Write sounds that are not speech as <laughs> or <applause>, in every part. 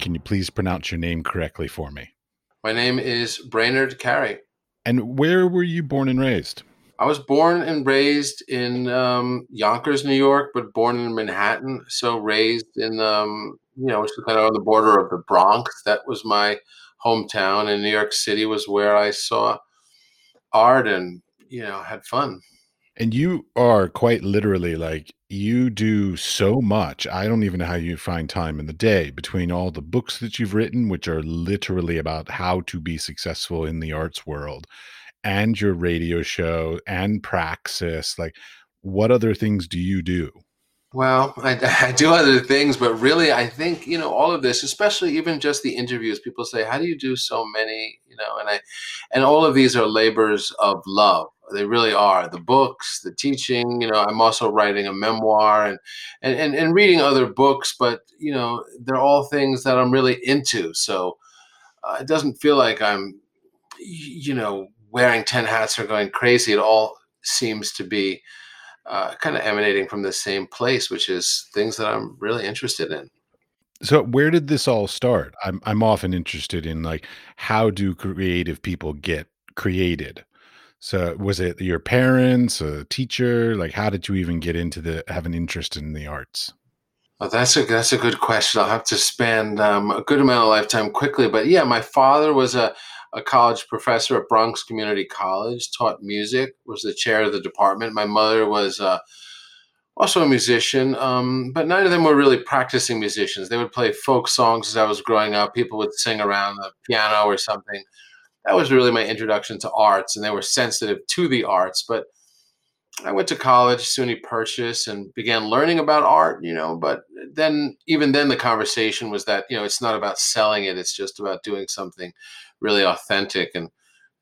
Can you please pronounce your name correctly for me? My name is Brainard Carey. And where were you born and raised? I was born and raised in um, Yonkers, New York, but born in Manhattan. So raised in, um, you know, which is kind of on the border of the Bronx. That was my hometown. in New York City was where I saw art and, you know, had fun. And you are quite literally like you do so much. I don't even know how you find time in the day between all the books that you've written, which are literally about how to be successful in the arts world, and your radio show and praxis. Like, what other things do you do? Well, I, I, do other things, but really, I think you know all of this, especially even just the interviews. People say, "How do you do so many?" You know, and I, and all of these are labors of love. They really are. The books, the teaching. You know, I'm also writing a memoir and and and, and reading other books, but you know, they're all things that I'm really into. So uh, it doesn't feel like I'm, you know, wearing ten hats or going crazy. It all seems to be uh, kind of emanating from the same place, which is things that I'm really interested in. So where did this all start? I'm I'm often interested in like how do creative people get created? So was it your parents, a teacher? Like how did you even get into the have an interest in the arts? Well, that's a that's a good question. I'll have to spend um, a good amount of lifetime quickly, but yeah, my father was a a college professor at Bronx Community College, taught music, was the chair of the department. My mother was uh, also a musician, um, but none of them were really practicing musicians. They would play folk songs as I was growing up. People would sing around the piano or something. That was really my introduction to arts, and they were sensitive to the arts. But I went to college, SUNY Purchase, and began learning about art, you know. But then, even then, the conversation was that, you know, it's not about selling it, it's just about doing something really authentic and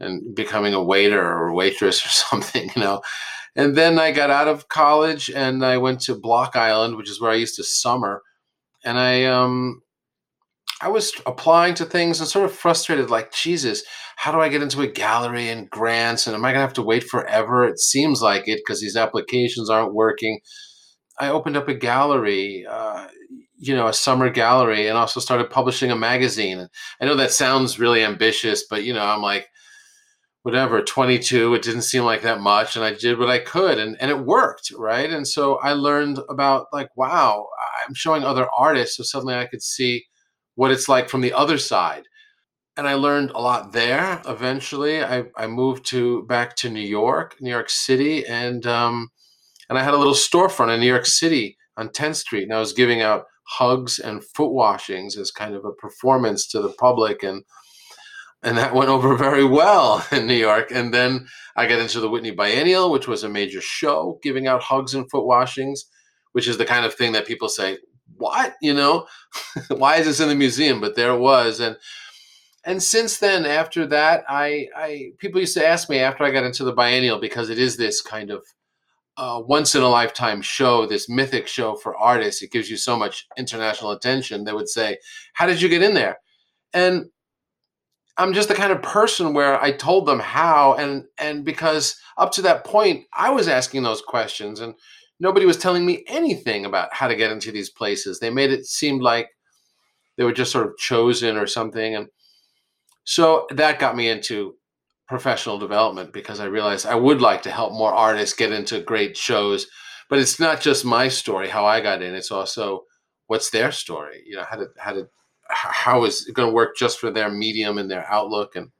and becoming a waiter or a waitress or <laughs> something, you know. And then I got out of college and I went to Block Island, which is where I used to summer. And I um I was applying to things and sort of frustrated, like, Jesus, how do I get into a gallery and grants? And am I gonna have to wait forever? It seems like it because these applications aren't working. I opened up a gallery, uh, you know, a summer gallery, and also started publishing a magazine. and I know that sounds really ambitious, but you know, I'm like, whatever, 22. It didn't seem like that much, and I did what I could, and and it worked, right? And so I learned about like, wow, I'm showing other artists, so suddenly I could see what it's like from the other side. And I learned a lot there. Eventually, I, I moved to back to New York, New York City, and um, and I had a little storefront in New York City on 10th Street, and I was giving out hugs and foot washings as kind of a performance to the public, and and that went over <laughs> very well in New York. And then I got into the Whitney Biennial, which was a major show, giving out hugs and foot washings, which is the kind of thing that people say, "What? You know, <laughs> why is this in the museum?" But there it was, and and since then, after that, I, I people used to ask me after I got into the biennial because it is this kind of once in a lifetime show, this mythic show for artists. It gives you so much international attention. They would say, "How did you get in there?" And I'm just the kind of person where I told them how, and and because up to that point, I was asking those questions, and nobody was telling me anything about how to get into these places. They made it seem like they were just sort of chosen or something, and so that got me into professional development because I realized I would like to help more artists get into great shows. But it's not just my story, how I got in. It's also what's their story. You know, how to how to how is it going to work just for their medium and their outlook and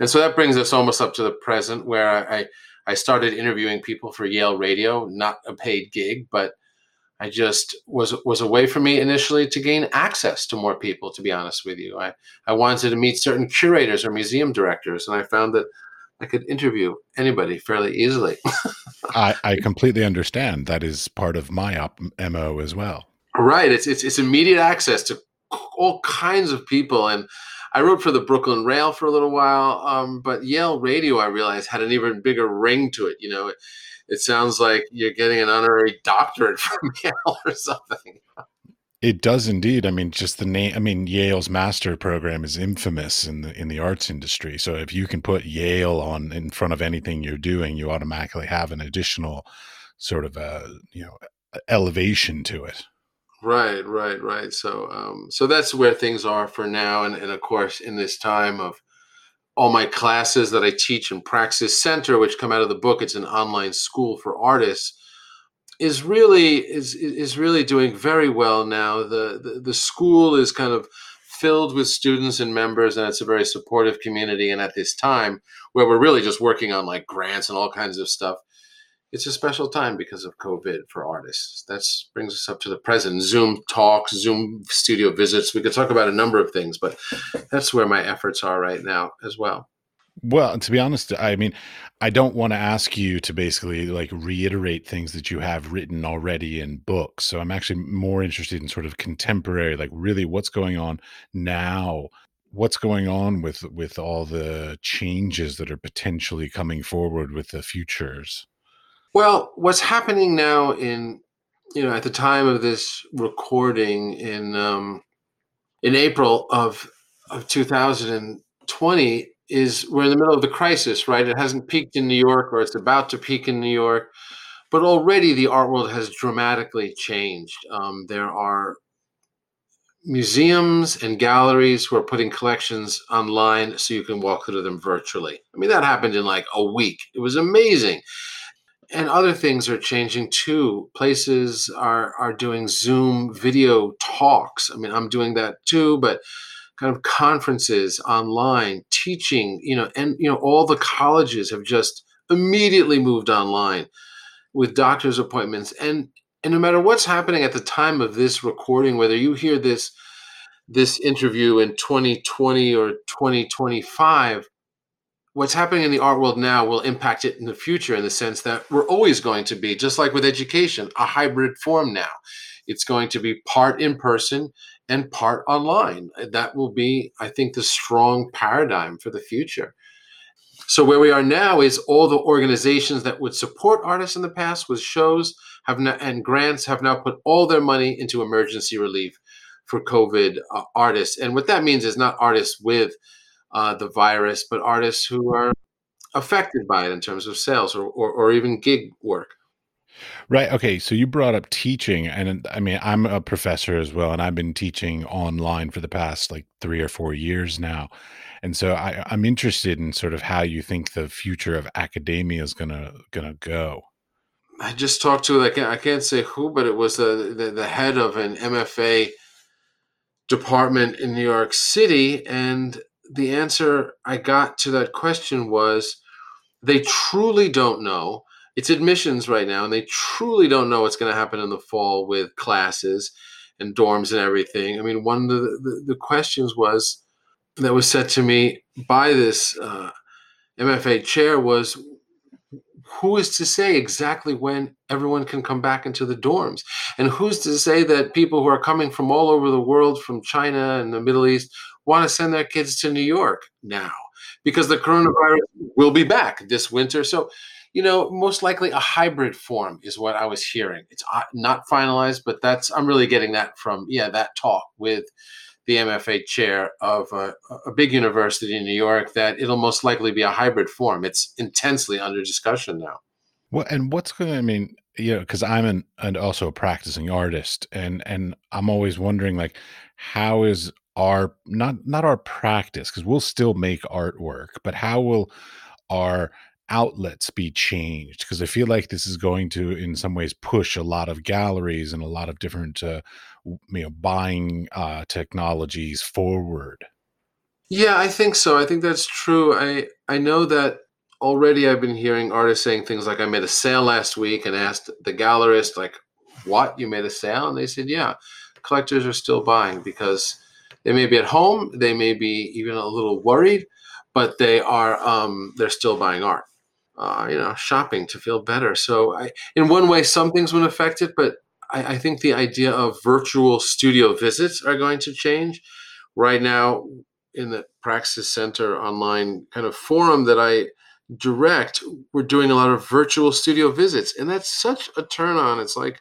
and so that brings us almost up to the present where I I started interviewing people for Yale Radio, not a paid gig, but I just was was a way for me initially to gain access to more people. To be honest with you, I I wanted to meet certain curators or museum directors, and I found that I could interview anybody fairly easily. <laughs> I, I completely understand. That is part of my op- mo as well. Right. It's, it's it's immediate access to all kinds of people, and I wrote for the Brooklyn Rail for a little while, um, but Yale Radio I realized had an even bigger ring to it. You know. It, sounds like you're getting an honorary doctorate from <laughs> Yale or something. It does indeed. I mean, just the name. I mean, Yale's master program is infamous in the in the arts industry. So if you can put Yale on in front of anything you're doing, you automatically have an additional sort of a you know elevation to it. Right, right, right. So, um, so that's where things are for now, and, and of course, in this time of all my classes that I teach in Praxis Center, which come out of the book, it's an online school for artists is really is is really doing very well now. The, the the school is kind of filled with students and members, and it's a very supportive community. And at this time, where we're really just working on like grants and all kinds of stuff, it's a special time because of COVID for artists. That brings us up to the present. Zoom talks, Zoom studio visits. We could talk about a number of things, but that's where my efforts are right now as well. Well, to be honest, I mean, I don't want to ask you to basically like reiterate things that you have written already in books. So I'm actually more interested in sort of contemporary, like really what's going on now. What's going on with with all the changes that are potentially coming forward with the futures? Well, what's happening now in you know at the time of this recording in um, in April of of 2020 is we're in the middle of the crisis, right? It hasn't peaked in New York or it's about to peak in New York, but already the art world has dramatically changed. Um, there are museums and galleries who are putting collections online so you can walk through them virtually. I mean, that happened in like a week. It was amazing. And other things are changing too. Places are are doing Zoom video talks. I mean, I'm doing that too, but kind of conferences online, teaching, you know, and you know, all the colleges have just immediately moved online with doctor's appointments. And and no matter what's happening at the time of this recording, whether you hear this this interview in 2020 or 2025, what's happening in the art world now will impact it in the future in the sense that we're always going to be, just like with education, a hybrid form now. It's going to be part in person and part online. That will be, I think, the strong paradigm for the future. So where we are now is all the organizations that would support artists in the past with shows have now, and grants have now put all their money into emergency relief for COVID uh, artists. And what that means is not artists with uh, the virus, but artists who are affected by it in terms of sales or, or, or even gig work. Right. Okay. So you brought up teaching, and I mean, I'm a professor as well, and I've been teaching online for the past like three or four years now. And so I, I'm interested in sort of how you think the future of academia is gonna gonna go. I just talked to like I can't say who, but it was the, the, the head of an MFA department in New York City, and the answer I got to that question was they truly don't know it's admissions right now, and they truly don't know what's going to happen in the fall with classes and dorms and everything. I mean, one of the, the, the questions was that was said to me by this uh, MFA chair was who is to say exactly when everyone can come back into the dorms? And who's to say that people who are coming from all over the world, from China and the Middle East, want to send their kids to New York now? Because the coronavirus will be back this winter. So you know, most likely a hybrid form is what I was hearing. It's uh, not finalized, but that's I'm really getting that from yeah that talk with the MFA chair of a, a big university in New York that it'll most likely be a hybrid form. It's intensely under discussion now. Well, and what's going to, I mean, you know, because I'm an and also a practicing artist, and and I'm always wondering like, how is our not not our practice because we'll still make artwork, but how will our outlets be changed? Because i feel like this is going to in some ways push a lot of galleries and a lot of different uh, you know buying uh, technologies forward. Yeah i think so i think that's true i i know that already i've been hearing artists saying things like i made a sale last week and asked the gallerist like what? You made a sale? And they said yeah collectors are still buying because they may be at home they may be even a little worried but they are um, they're still buying art uh, you know, shopping to feel better. So, I, in one way, some things would affect it, but I, I, think the idea of virtual studio visits are going to change. Right now, in the Praxis Center online kind of forum that I direct, we're doing a lot of virtual studio visits, and that's such a turn on. It's like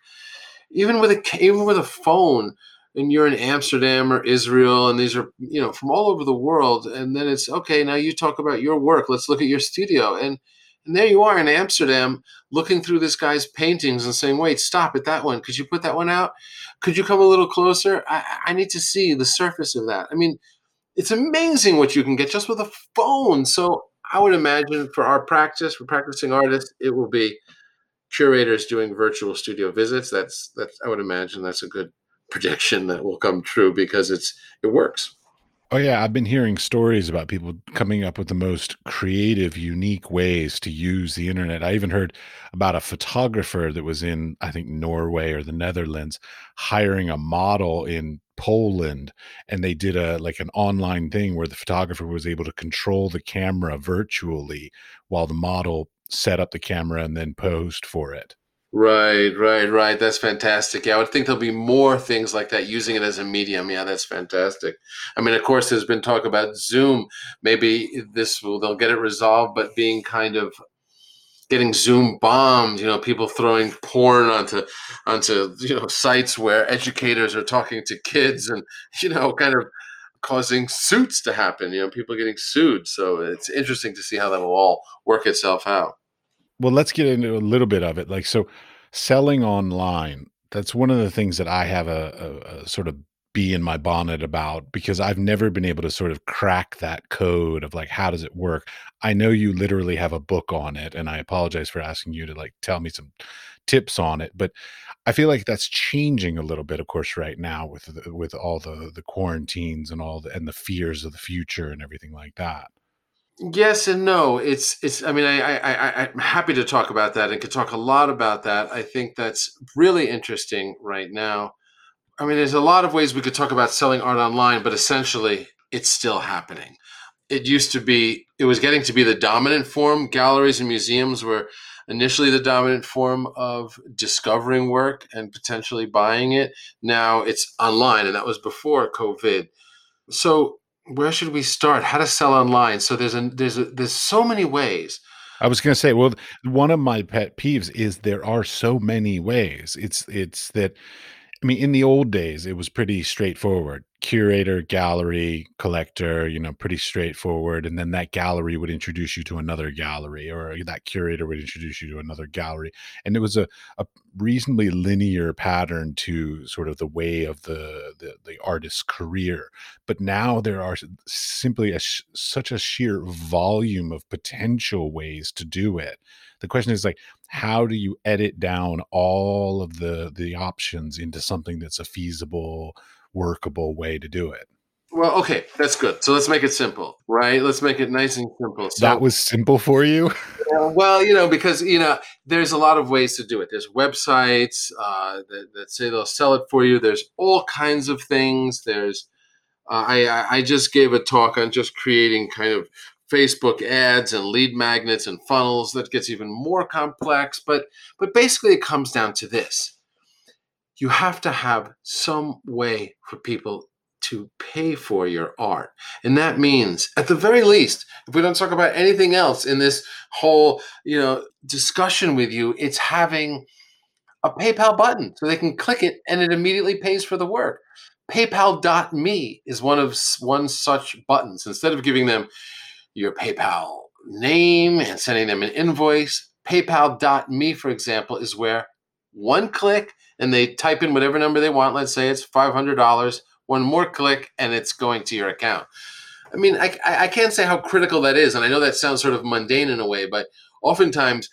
even with a even with a phone, and you're in Amsterdam or Israel, and these are you know from all over the world, and then it's okay. Now you talk about your work. Let's look at your studio, and and there you are in Amsterdam, looking through this guy's paintings and saying, "Wait, stop at that one. Could you put that one out? Could you come a little closer? I, I need to see the surface of that." I mean, it's amazing what you can get just with a phone. So I would imagine for our practice, for practicing artists, it will be curators doing virtual studio visits. That's that's I would imagine that's a good prediction that will come true because it's it works. Oh yeah, I've been hearing stories about people coming up with the most creative, unique ways to use the internet. I even heard about a photographer that was in I think Norway or the Netherlands hiring a model in Poland and they did a like an online thing where the photographer was able to control the camera virtually while the model set up the camera and then posed for it. Right, right, right. That's fantastic. Yeah, I would think there'll be more things like that using it as a medium. Yeah, that's fantastic. I mean, of course, there's been talk about Zoom. Maybe this will they'll get it resolved, but being kind of getting Zoom bombed. You know, people throwing porn onto onto you know sites where educators are talking to kids, and you know, kind of causing suits to happen. You know, people getting sued. So it's interesting to see how that will all work itself out. Well, let's get into a little bit of it. Like, so selling online, that's one of the things that I have a, a, a sort of bee in my bonnet about because I've never been able to sort of crack that code of like, how does it work? I know you literally have a book on it, and I apologize for asking you to like tell me some tips on it, but I feel like that's changing a little bit, of course, right now with the, with all the the quarantines and all the and the fears of the future and everything like that. Yes and no. It's it's. I mean, I, I I I'm happy to talk about that and could talk a lot about that. I think that's really interesting right now. I mean, there's a lot of ways we could talk about selling art online, but essentially, it's still happening. It used to be. It was getting to be the dominant form. Galleries and museums were initially the dominant form of discovering work and potentially buying it. Now it's online, and that was before COVID. So where should we start? How to sell online? So there's a there's a, there's so many ways. I was going to say, well, one of my pet peeves is there are so many ways. It's it's that I mean, in the old days, it was pretty straightforward. Curator, gallery, collector, you know, pretty straightforward. And then that gallery would introduce you to another gallery, or that curator would introduce you to another gallery. And it was a, a reasonably linear pattern to sort of the way of the, the, the artist's career. But now there are simply a, such a sheer volume of potential ways to do it. The question is like, how do you edit down all of the the options into something that's a feasible workable way to do it? Well okay that's good. So let's make it simple right? Let's make it nice and simple. So, that was simple for you? Well you know because you know there's a lot of ways to do it. There's websites uh, that, that say they'll sell it for you. There's all kinds of things. There's uh, I, I just gave a talk on just creating kind of Facebook ads and lead magnets and funnels that gets even more complex but but basically it comes down to this. You have to have some way for people to pay for your art and that means at the very least if we don't talk about anything else in this whole you know discussion with you it's having a PayPal button so they can click it and it immediately pays for the work. Paypal.me is one of one such buttons. Instead of giving them your PayPal name and sending them an invoice. PayPal.me, for example, is where one click and they type in whatever number they want. Let's say it's $500. One more click and it's going to your account. I mean, I, I can't say how critical that is. And I know that sounds sort of mundane in a way, but oftentimes,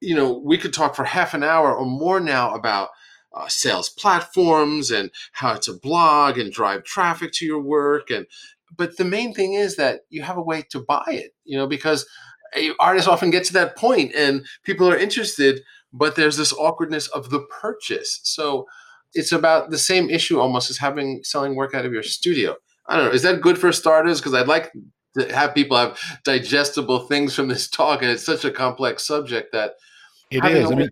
you know, we could talk for half an hour or more now about uh, sales platforms and how to blog and drive traffic to your work and but the main thing is that you have a way to buy it, you know, because eh, artists often get to that point and people are interested, but there's this awkwardness of the purchase. So it's about the same issue almost as having selling work out of your studio. I don't know. Is that good for starters? Because I'd like to have people have digestible things from this talk, and it's such a complex subject that it is. I mean,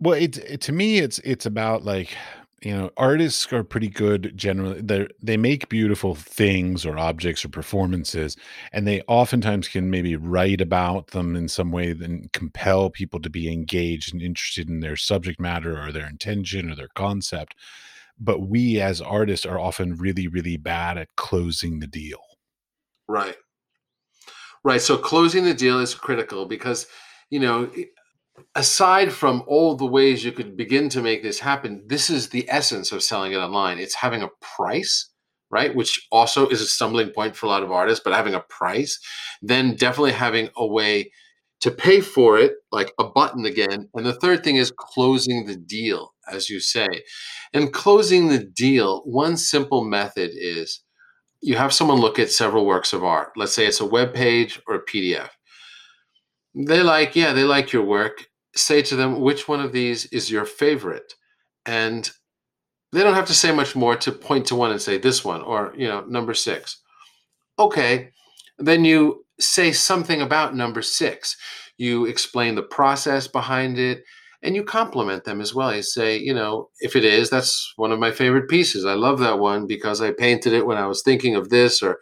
well, it, it to me, it's it's about like you know artists are pretty good generally they they make beautiful things or objects or performances and they oftentimes can maybe write about them in some way and compel people to be engaged and interested in their subject matter or their intention or their concept but we as artists are often really, really bad at closing the deal. Right. Right. So closing the deal is critical because, you know, aside from all the ways you could begin to make this happen, this is the essence of selling it online. It's having a price, right? Which also is a stumbling point for a lot of artists, but having a price, then definitely having a way to pay for it, like a button again. And the third thing is closing the deal, as you say. And closing the deal, one simple method is you have someone look at several works of art. Let's say it's a web page or a PDF. They like, yeah, they like your work. Say to them, which one of these is your favorite? And they don't have to say much more to point to one and say this one or, you know, number six. Okay. Then you say something about number six. You explain the process behind it and you compliment them as well. You say, you know, if it is, that's one of my favorite pieces. I love that one because I painted it when I was thinking of this or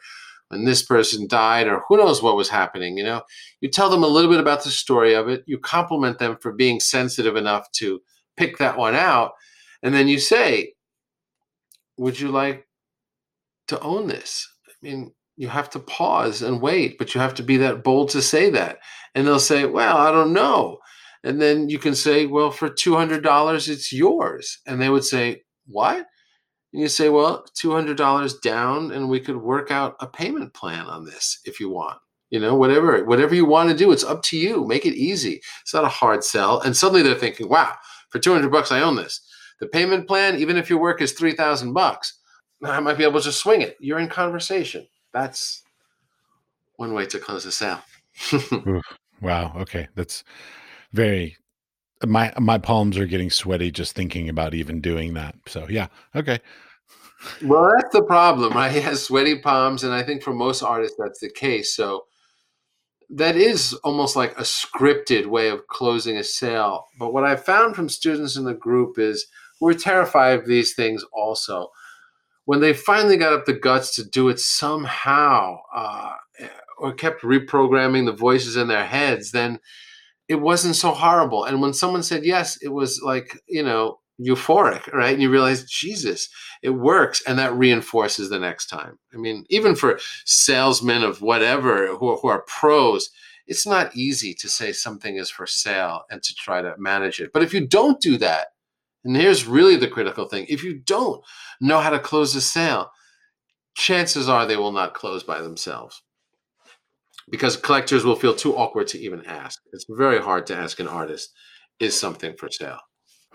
when this person died or who knows what was happening, you know. You tell them a little bit about the story of it. You compliment them for being sensitive enough to pick that one out. And then you say, would you like to own this? I mean, you have to pause and wait, but you have to be that bold to say that. And they'll say, Well, I don't know. And then you can say, Well, for $200, it's yours. And they would say, What? And you say, Well, $200 down, and we could work out a payment plan on this if you want. You know, whatever, whatever you want to do, it's up to you. Make it easy. It's not a hard sell. And suddenly they're thinking, Wow, for 200 bucks, I own this. The payment plan, even if your work is 3000 bucks, I might be able to swing it. You're in conversation that's one way to close a <laughs> sale. wow. Okay, that's very. My my palms are getting sweaty just thinking about even doing that. So yeah. Okay. Well, that's the problem, right? <laughs> He has sweaty palms, and I think for most artists that's the case. So that is almost like a scripted way of closing a sale. But what I found from students in the group is we're terrified of these things also when they finally got up the guts to do it somehow uh, or kept reprogramming the voices in their heads, then it wasn't so horrible. And when someone said yes, it was like, you know, euphoric, right? And you realize, Jesus, it works. And that reinforces the next time. I mean, even for salesmen of whatever who, who are pros, it's not easy to say something is for sale and to try to manage it. But if you don't do that, and here's really the critical thing if you don't know how to close a sale, chances are they will not close by themselves because collectors will feel too awkward to even ask. It's very hard to ask an artist, is something for sale?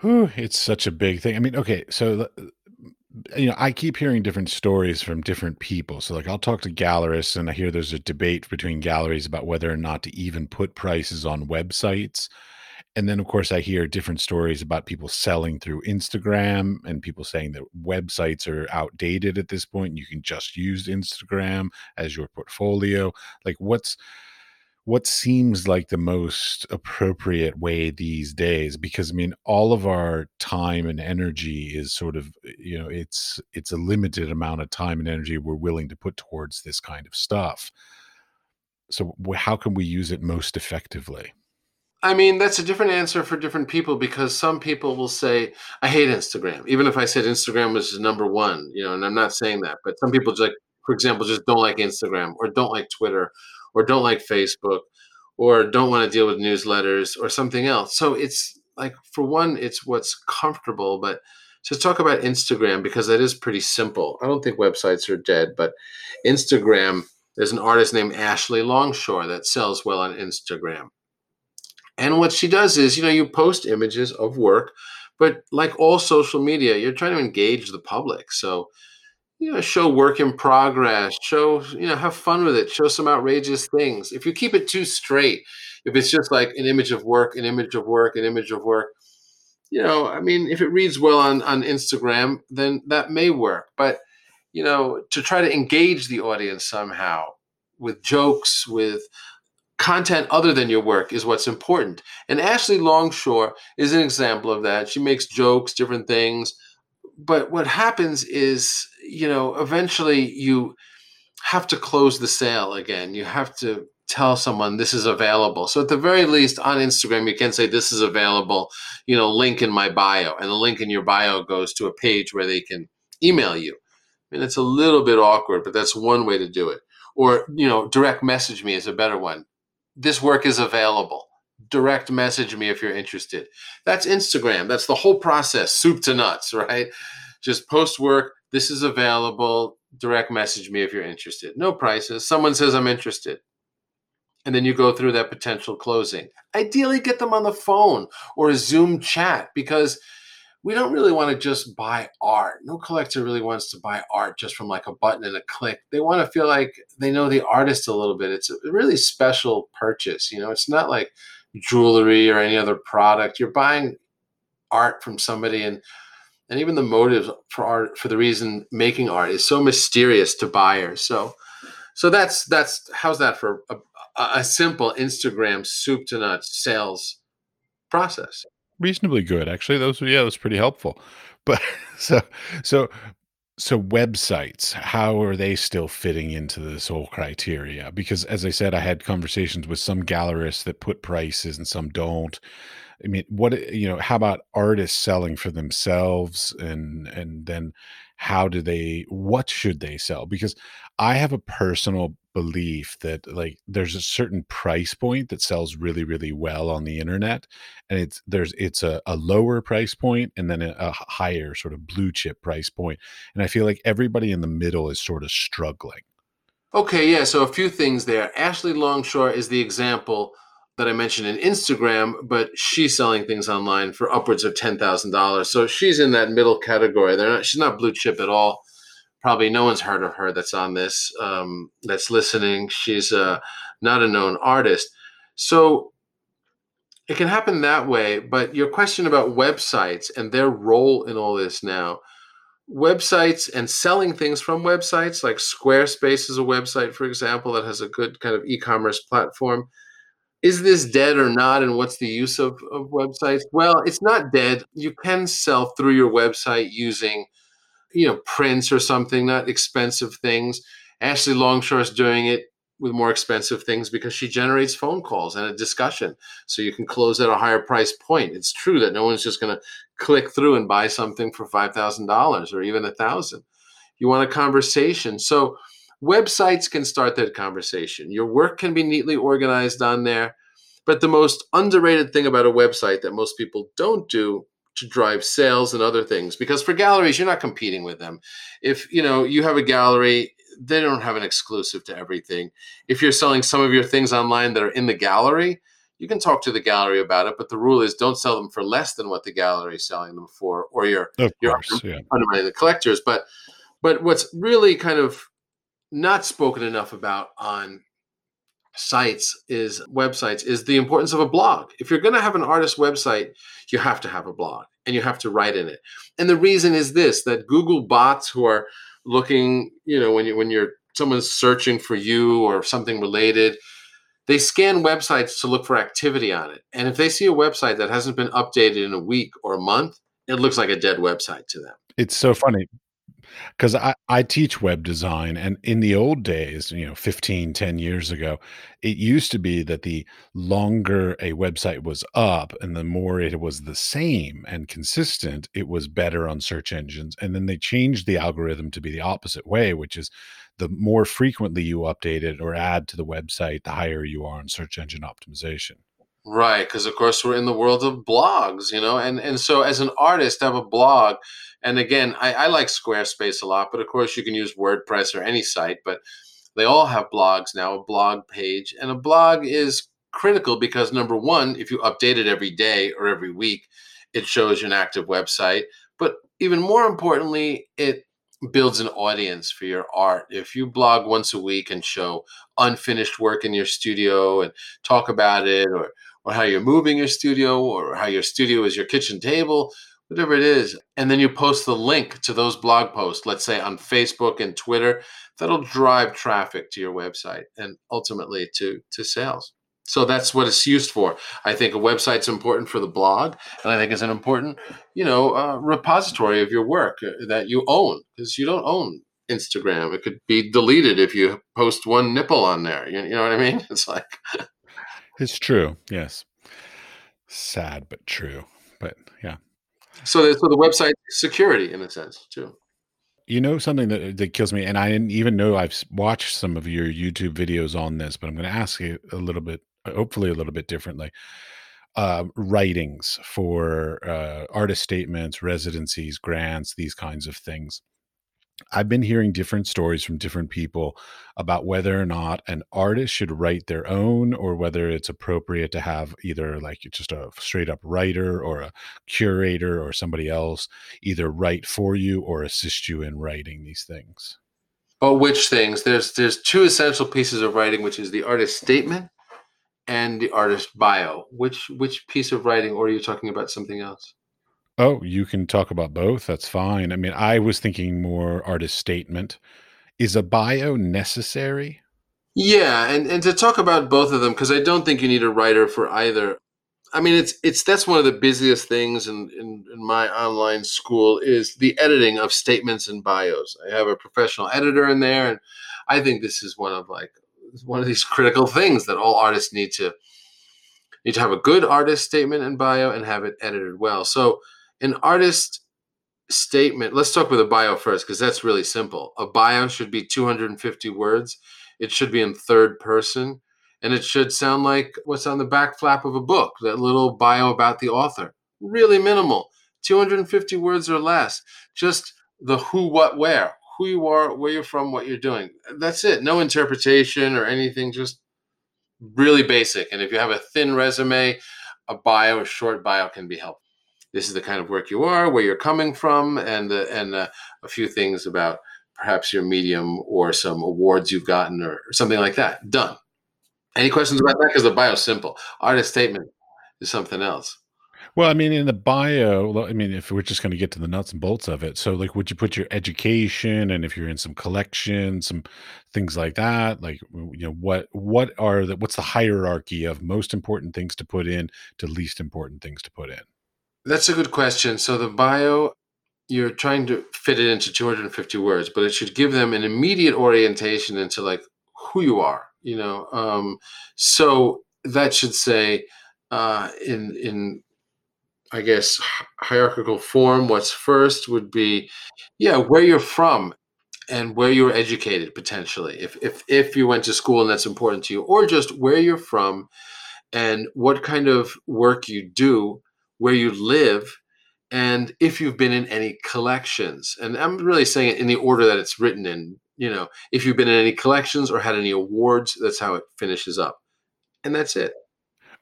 Whew, it's such a big thing. I mean, okay, so you know, I keep hearing different stories from different people. So, like, I'll talk to gallerists, and I hear there's a debate between galleries about whether or not to even put prices on websites and then of course i hear different stories about people selling through instagram and people saying that websites are outdated at this point you can just use instagram as your portfolio like what's what seems like the most appropriate way these days because i mean all of our time and energy is sort of eh, you know it's it's a limited amount of time and energy we're willing to put towards this kind of stuff so how can we use it most effectively I mean, that's a different answer for different people because some people will say, I hate Instagram. Even if I said Instagram was number one, you know, and I'm not saying that, but some people just like, for example, just don't like Instagram or don't like Twitter or don't like Facebook or don't want to deal with newsletters or something else. So it's like, for one, it's what's comfortable, but to talk about Instagram, because that is pretty simple. I don't think websites are dead, but Instagram, there's an artist named Ashley Longshore that sells well on Instagram and what she does is, you know, you post images of work, but like all social media, you're trying to engage the public. So, you know, show work in progress, show, you know, have fun with it, show some outrageous things. If you keep it too straight, if it's just like an image of work, an image of work, an image of work, you know, I mean, if it reads well on, on Instagram, then that may work. But, you know, to try to engage the audience somehow with jokes, with content other than your work is what's important. And Ashley Longshore is an example of that. She makes jokes, different things. But what happens is, you know, eventually you have to close the sale again. You have to tell someone this is available. So at the very least on Instagram, you can say this is available, you know, link in my bio. And the link in your bio goes to a page where they can email you. Mean, it's a little bit awkward, but that's one way to do it. Or, you know, direct message me is a better one. This work is available. Direct message me if you're interested. That's Instagram. That's the whole process, soup to nuts, <laughs> right? Just post work. This is available. Direct message me if you're interested. No prices. Someone says, I'm interested and then you go through that potential closing. Ideally, get them on the phone or a Zoom chat because we don't really want to just buy art. No collector really wants to buy art just from like a button and a click. They want to feel like they know the artist a little bit. It's a really special purchase. You know, it's not like jewelry or any other product. You're buying art from somebody and and even the motives for art for the reason making art is so mysterious to buyers. So so that's that's how's that for a, a simple Instagram soup to nuts sales process. Reasonably good, actually. Those yeah, that's pretty helpful. <laughs> But so so so websites, how are they still fitting into this whole criteria? Because as I said, I had conversations with some gallerists that put prices and some don't. I mean, what you know, how about artists selling for themselves and and then how do they what should they sell? Because I have a personal belief that like there's a certain price point that sells really really well on the internet and it's there's it's a, a lower price point and then a, a, higher sort of blue chip price point and i feel like everybody in the middle is sort of struggling okay yeah so a few things there ashley longshore is the example that i mentioned in instagram but she's selling things online for upwards of $10000 so she's in that middle category. They're not she's not blue chip at all. Probably no one's heard of her that's on this um, that's listening. She's uh, not a known artist. So it can happen that way but your question about websites and their role in all this now websites and selling things from websites like squarespace is a website for example that has a good kind of e-commerce platform is this dead or not and what's the use of, of websites well it's not dead you can sell through your website using you know, prints or something, not expensive things. Ashley Longshore is doing it with more expensive things because she generates phone calls and a discussion. So you can close at a higher price point. It's true that no one's just going to click through and buy something for $5,000 or even a thousand. You want a conversation. So websites can start that conversation. Your work can be neatly organized on there. But the most underrated thing about a website that most people don't do to drive sales and other things because for galleries you're not competing with them if you know you have a gallery they don't have an exclusive to everything if you're selling some of your things online that are in the gallery you can talk to the gallery about it but the rule is don't sell them for less than what the gallery is selling them for or you're of you're course, yeah. undermining the collectors but but what's really kind of not spoken enough about on sites is websites is the importance of a blog. If you're going to have an artist website, you have to have a blog and you have to write in it. And the reason is this that Google bots who are looking, you know, when you when you're someone's searching for you or something related, they scan websites to look for activity on it. And if they see a website that hasn't been updated in a week or a month, it looks like a dead website to them. It's so funny because I, I teach web design and in the old days you know 15 10 years ago it used to be that the longer a website was up and the more it was the same and consistent it was better on search engines and then they changed the algorithm to be the opposite way which is the more frequently you update it or add to the website the higher you are on search engine optimization Right, because of course we're in the world of blogs, you know, and and so as an artist, have a blog, and again, I, I like Squarespace a lot, but of course you can use WordPress or any site, but they all have blogs now, a blog page, and a blog is critical because number one, if you update it every day or every week, it shows you an active website, but even more importantly, it builds an audience for your art. If you blog once a week and show unfinished work in your studio and talk about it or or how you're moving your studio or how your studio is your kitchen table, whatever it is. And then you post the link to those blog posts, let's say on Facebook and Twitter, that'll drive traffic to your website and ultimately to, to sales. So that's what it's used for. I think a website's important for the blog, and I think it's an important, you know, uh, repository of your work uh, that you own because you don't own Instagram. It could be deleted if you post one nipple on there. You, you know what I mean? <laughs> It's like <laughs> It's true. Yes. Sad but true. But yeah. so. The, so the website security in a sense too. You know something that that kills me, and I didn't even know I've watched some of your YouTube videos on this, but I'm going to ask you a little bit, uh, hopefully a little bit differently. Uh, writings for uh, artist statements, residencies, grants, these kinds of things. I've been hearing different stories from different people about whether or not an artist should write their own or whether it's appropriate to have either like just a straight up writer or a curator or somebody else either write for you or assist you in writing these things. But which things? There's there's two essential pieces of writing, which is the artist statement and the artist bio. Which which piece of writing, or are you talking about something else? Oh, you can talk about both. That's fine. I mean, I was thinking more artist statement. Is a bio necessary? Yeah, and and to talk about both of them because I don't think you need a writer for either. I mean, it's it's that's one of the busiest things in, in in my online school is the editing of statements and bios. I have a professional editor in there, and I think this is one of like one of these critical things that all artists need to need to have a good artist statement and bio and have it edited well. So an artist statement, let's talk with a bio first because that's really simple. A bio should be 250 words. It should be in third person and it should sound like what's on the back flap of a book, that little bio about the author. Really minimal. 250 words or less. Just the who, what, where. Who you are, where you're from, what you're doing. That's it. No interpretation or anything. Just really basic. And if you have a thin resume, a bio, a short bio can be helpful. This is the kind of work you are, where you're coming from, and uh, and uh, a few things about perhaps your medium or some awards you've gotten or, something like that. Done. Any questions about that? Because the bio's simple. Artist statement is something else. Well, I mean, in the bio, I mean, if we're just going to get to the nuts and bolts of it, so like, would you put your education and if you're in some collection, some things like that, like, you know, what what are the what's the hierarchy of most important things to put in to least important things to put in? That's a good question. So the bio, you're trying to fit it into 250 words, but it should give them an immediate orientation into like who you are. You know, um, so that should say uh, in in I guess hierarchical form. What's first would be, yeah, where you're from and where you were educated potentially. If if if you went to school and that's important to you, or just where you're from and what kind of work you do, where you live, and if you've been in any collections. And I'm really saying it in the order that it's written in. You know, if you've been in any collections or had any awards, that's how it finishes up, and that's it.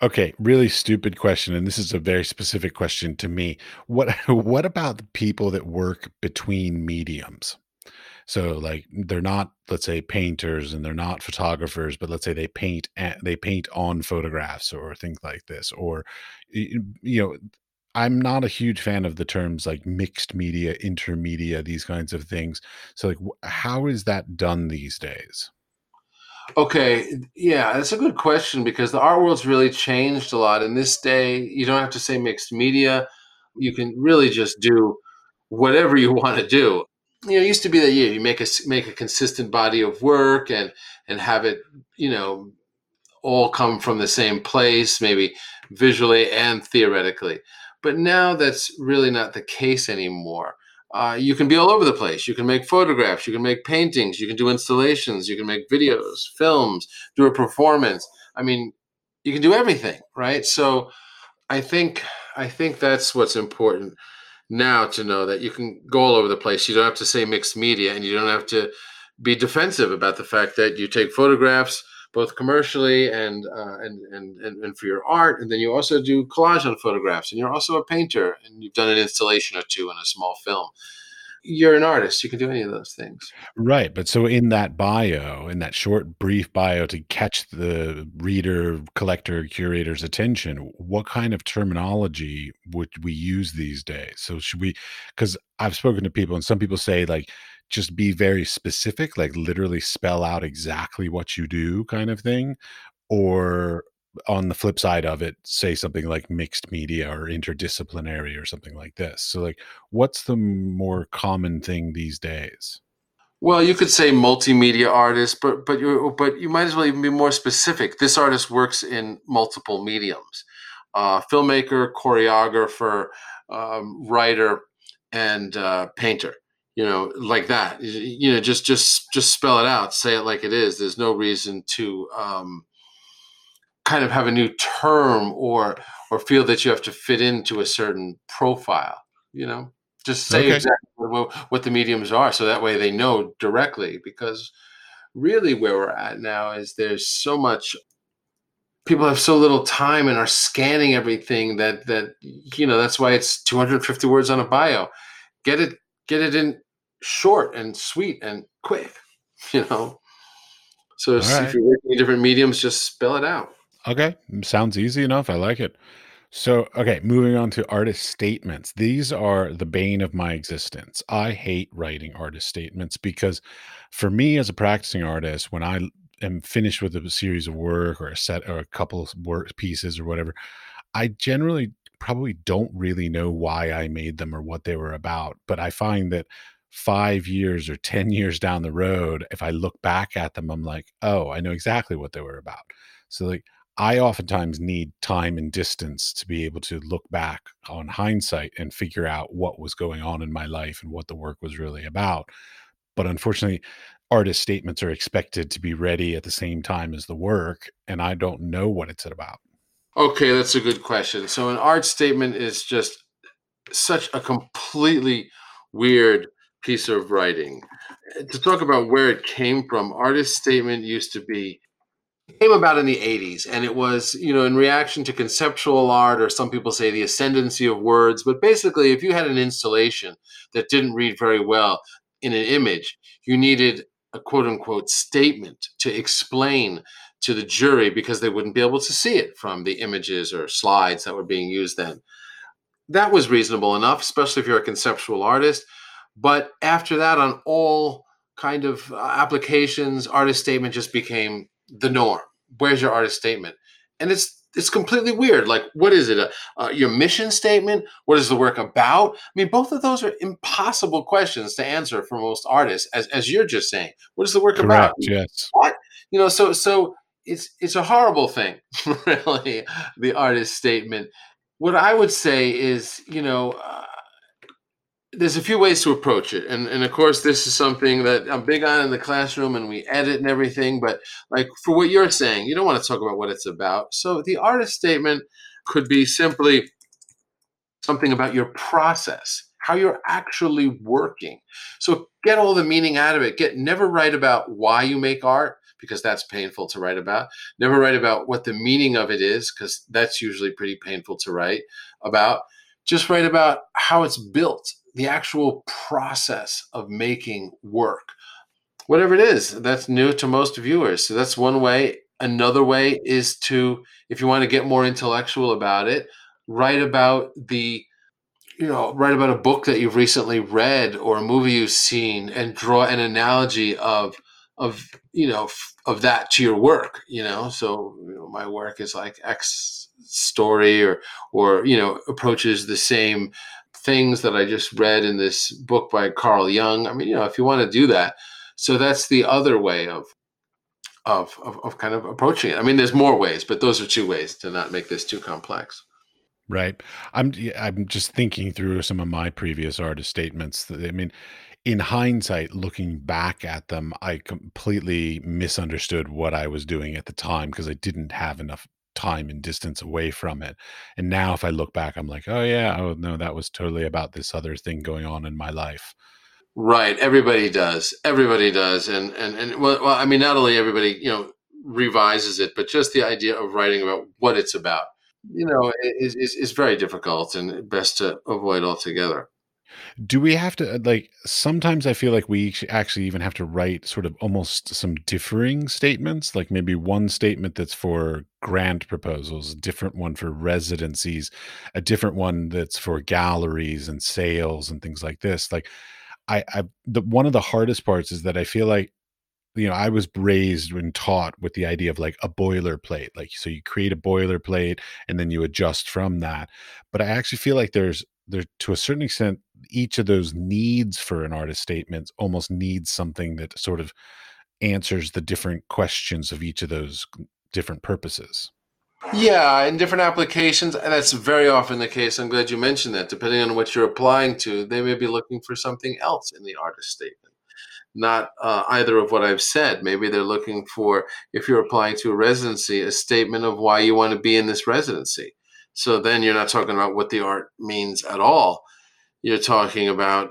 Okay, really stupid question, and this is a very specific question to me. What <laughs> what about the people that work between mediums? So, like, they're not, let's say, painters and they're not photographers, but let's say they paint they paint on photographs or things like this. Or, you know, I'm not a huge fan of the terms like mixed media, intermedia, these kinds of things. So, like, how is that done these days? Okay, yeah, that's a good question because the art world's really changed a lot. In this day, you don't have to say mixed media. You can really just do whatever you <laughs> want to do. You know, it used to be that yeah, you make a make a consistent body of work and and have it, you know, all come from the same place, maybe visually and theoretically. But now that's really not the case anymore. Uh, you can be all over the place. You can make photographs, you can make paintings, you can do installations, you can make videos, films, do a performance. I mean, you can do everything, right? So I think I think that's what's important now to know that you can go all over the place. You don't have to say mixed media, and you don't have to be defensive about the fact that you take photographs both commercially and uh, and, and and and for your art, and then you also do collage on photographs, and you're also a painter, and you've done an installation or two in a small film. You're an artist. You can do any of those things. Right, but so in that bio, in that short, brief bio to catch the reader, collector, curator's attention, what kind of terminology would we use these days? So should we because I've spoken to people and some people say like just be very specific, like literally spell out exactly what you do kind of thing, or on the flip side of it, say something like mixed media or interdisciplinary or something like this. So like what's the more common thing these days? Well, you could say multimedia artist, but but you but you might as well even be more specific. This artist works in multiple mediums: uh, filmmaker, choreographer, um, writer, and uh, painter. You know, like that. You know, just just just spell it out. Say it like it is. There's no reason to um, kind of have a new term or or feel that you have to fit into a certain profile. You know just say Okay. exactly what, what the mediums are so that way they know directly because really where we're at now is there's so much people have so little time and are scanning everything that that you know that's why it's 250 words on a bio get it get it in short and sweet and quick <laughs> you know so All if you're working in different mediums just spell it out Okay. Sounds easy enough. I like it. So, okay, moving on to artist statements. These are the bane of my existence. I hate writing artist statements because for me as a practicing artist, when I am finished with a series of work or a set or a couple of work pieces or whatever, I generally probably don't really know why I made them or what they were about. But I find that five years or 10 <laughs> years down the road, if I look back at them, I'm like, oh, I know exactly what they were about. So, like, I oftentimes need time and distance to be able to look back on hindsight and figure out what was going on in my life and what the work was really about. But unfortunately, artist statements are expected to be ready at the same time as the work, and I don't know what it's about. okay that's a good question so an art statement is just such a completely weird piece of writing. To talk about where it came from, artist statement used to be came about in the 80s and it was you know in reaction to conceptual art or some people say the ascendancy of words but basically if you had an installation that didn't read very well in an image you needed a quote unquote statement to explain to the jury because they wouldn't be able to see it from the images or slides that were being used then that was reasonable enough, especially if you're a conceptual artist. But after that, on all kind of uh, applications, artist statement just became the norm. Where's your artist statement? And it's it's completely weird. Like, what is it? Uh, your mission statement? What is the work about? I mean, both of those are impossible questions to answer for most artists. As as you're just saying, what is the work about? Yes. What you know? So so it's it's a horrible thing, <laughs> really. The artist statement what I would say is, you know, uh, there's a few ways to approach it, and and of course, this is something that I'm big on in the classroom, and we edit and everything. But like for what you're saying, you don't want to talk about what it's about. So the artist statement could be simply something about your process, how you're actually working. So get all the meaning out of it. Get never write about why you make art because that's painful to write about. Never write about what the meaning of it is because that's usually pretty painful to write about. Just write about how it's built, the actual process of making work. Whatever it is, that's new to most viewers. So that's one way. Another way is to, if you want to get more intellectual about it, write about the you know write about a book that you've recently read or a movie you've seen and draw an analogy of of you know of that to your work you know so you know, my work is like x story or or you know approaches the same things that i just read in this book by carl jung i mean you know if you want to do that so that's the other way of of, of, of kind of approaching it i mean there's more ways but those are two ways to not make this too complex Right. I'm I'm just thinking through some of my previous artist statements. I mean, in hindsight, looking back at them, I completely misunderstood what I was doing at the time because I didn't have enough time and distance away from it. And now if I look back, I'm like, oh yeah, oh no, that was totally about this other thing going on in my life. Right, everybody does. Everybody does, and and and well, I mean, not only everybody, you know, revises it, but just the idea of writing about what it's about, you know, is is, is very difficult and best to avoid altogether. Do we have to uh, like sometimes I feel like we actually even have to write sort of almost some differing statements, like maybe one statement that's for grant proposals, a different one for residencies, a different one that's for galleries and sales and things like this. Like I, I the one of the hardest parts is that I feel like you know, I was raised and taught with the idea of like a boilerplate. Like, so you create a boilerplate and then you adjust from that. But I actually feel like there's there to a certain extent each of those needs for an artist statement almost needs something that sort of answers the different questions of each of those different purposes. Yeah, in different applications, and that's very often the case. I'm glad you mentioned that. Depending on what you're applying to, they may be looking for something else in the artist statement, not uh, either of what I've said. Maybe they're looking for, if you're applying to a residency, a statement of why you want to be in this residency. So then you're not talking about what the art means at all. You're talking about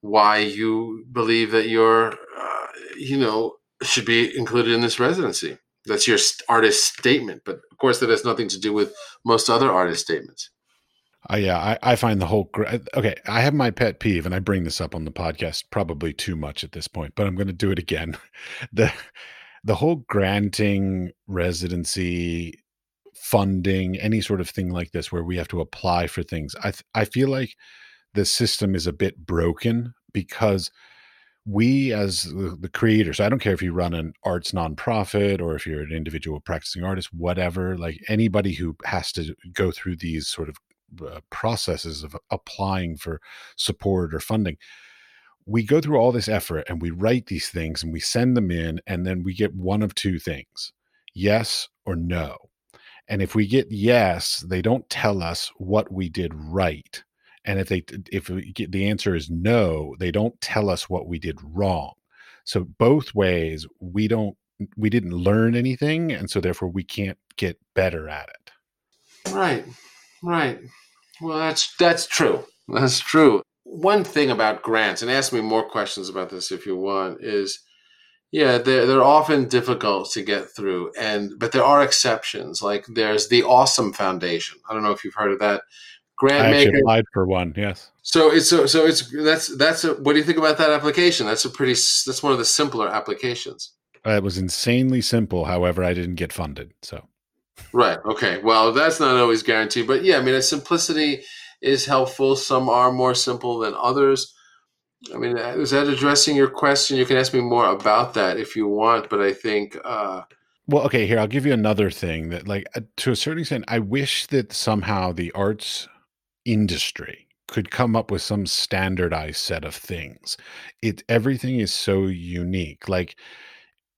why you believe that you're, uh, you know, should be included in this residency. That's your artist statement. But of course, that has nothing to do with most other artist statements. Uh, yeah, I, I find the whole okay. I have my pet peeve, and I bring this up on the podcast probably too much at this point, but I'm going to do it again. <laughs> the The whole granting residency funding, any sort of thing like this, where we have to apply for things. I I feel like the system is a bit broken because we as the, creators i don't care if you run an arts nonprofit or if you're an individual practicing artist whatever like anybody who has to go through these sort of uh, processes of applying for support or funding we go through all this effort and we write these things and we send them in and then we get one of two things yes or no. And if we get yes they don't tell us what we did right and if they if the answer is no they don't tell us what we did wrong. So both ways we don't we didn't learn anything and so therefore we can't get better at it. Right right. Well that's that's true. That's true. One thing about grants and ask me more questions about this if you want is yeah they're, they're often difficult to get through and but there are exceptions like there's the awesome foundation. I don't know if you've heard of that grant I maker. applied for one. Yes. So it's so so it's that's that's a, what do you think about that application? That's a pretty that's one of the simpler applications. Uh, it was insanely simple. However, I didn't get funded. So. Right. Okay. Well, that's not always guaranteed, but yeah, I mean, a simplicity is helpful. Some are more simple than others. I mean, uh, is that addressing your question? You can ask me more about that if you want, but I think. Uh, well, okay, here I'll give you another thing that, like, uh, to a certain extent, I wish that somehow the arts industry could come up with some standardized set of things. It everything is so unique. Like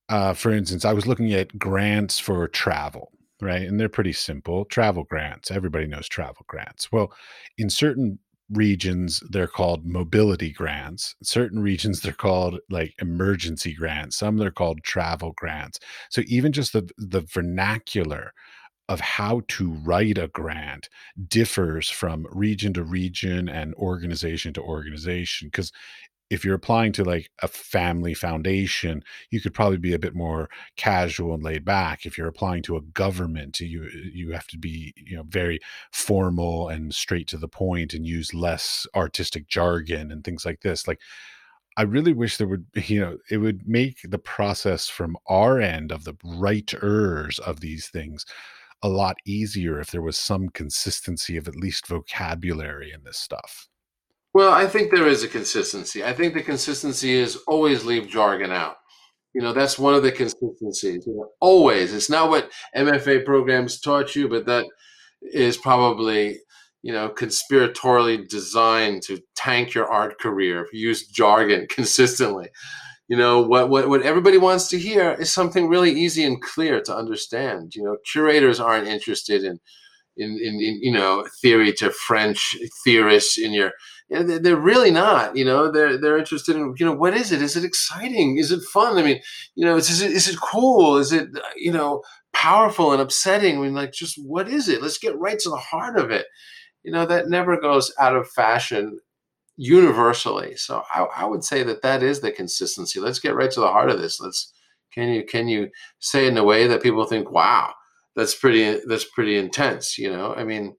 uh, for instance, I was looking at grants for travel, right? And they're pretty simple travel grants. Everybody knows travel grants. Well, in certain regions, they're called mobility grants. certain regions, they're called like emergency grants. Some they're called travel grants. So even just the the vernacular of how to write a grant differs from region to region and organization to organization because if you're applying to like a family foundation you could probably be a bit more casual and laid back. If you're applying to a government you you have to be you know very formal and straight to the point and use less artistic jargon and things like this. Like I really wish there would, <laughs> you know, it would make the process from our end of the writers of these things a lot easier if there was some consistency of at least vocabulary in this stuff. Well, I think there is a consistency. I think the consistency is always leave jargon out. You know, that's one of the consistencies. You know, always. It's not what MFA programs taught you, but that is probably, you know, conspiratorially designed to tank your art career. Use jargon <laughs> consistently you know what, what what everybody wants to hear is something really easy and clear to understand. You know curators aren't interested in in, in, in you know theory to french theorists in your you know, they're really not you know they're they're interested in you know what is it? Is it exciting? Is it fun? I mean you know is, is it is it cool? Is it you know powerful and upsetting? I mean like just what is it? Let's get right to the heart of it. You know that never goes out of fashion universally. So I, I, would say that that is the consistency. Let's get right to the heart of this. Let's can you can you say in a way that people think, wow, that's pretty that's pretty intense. You know, I mean,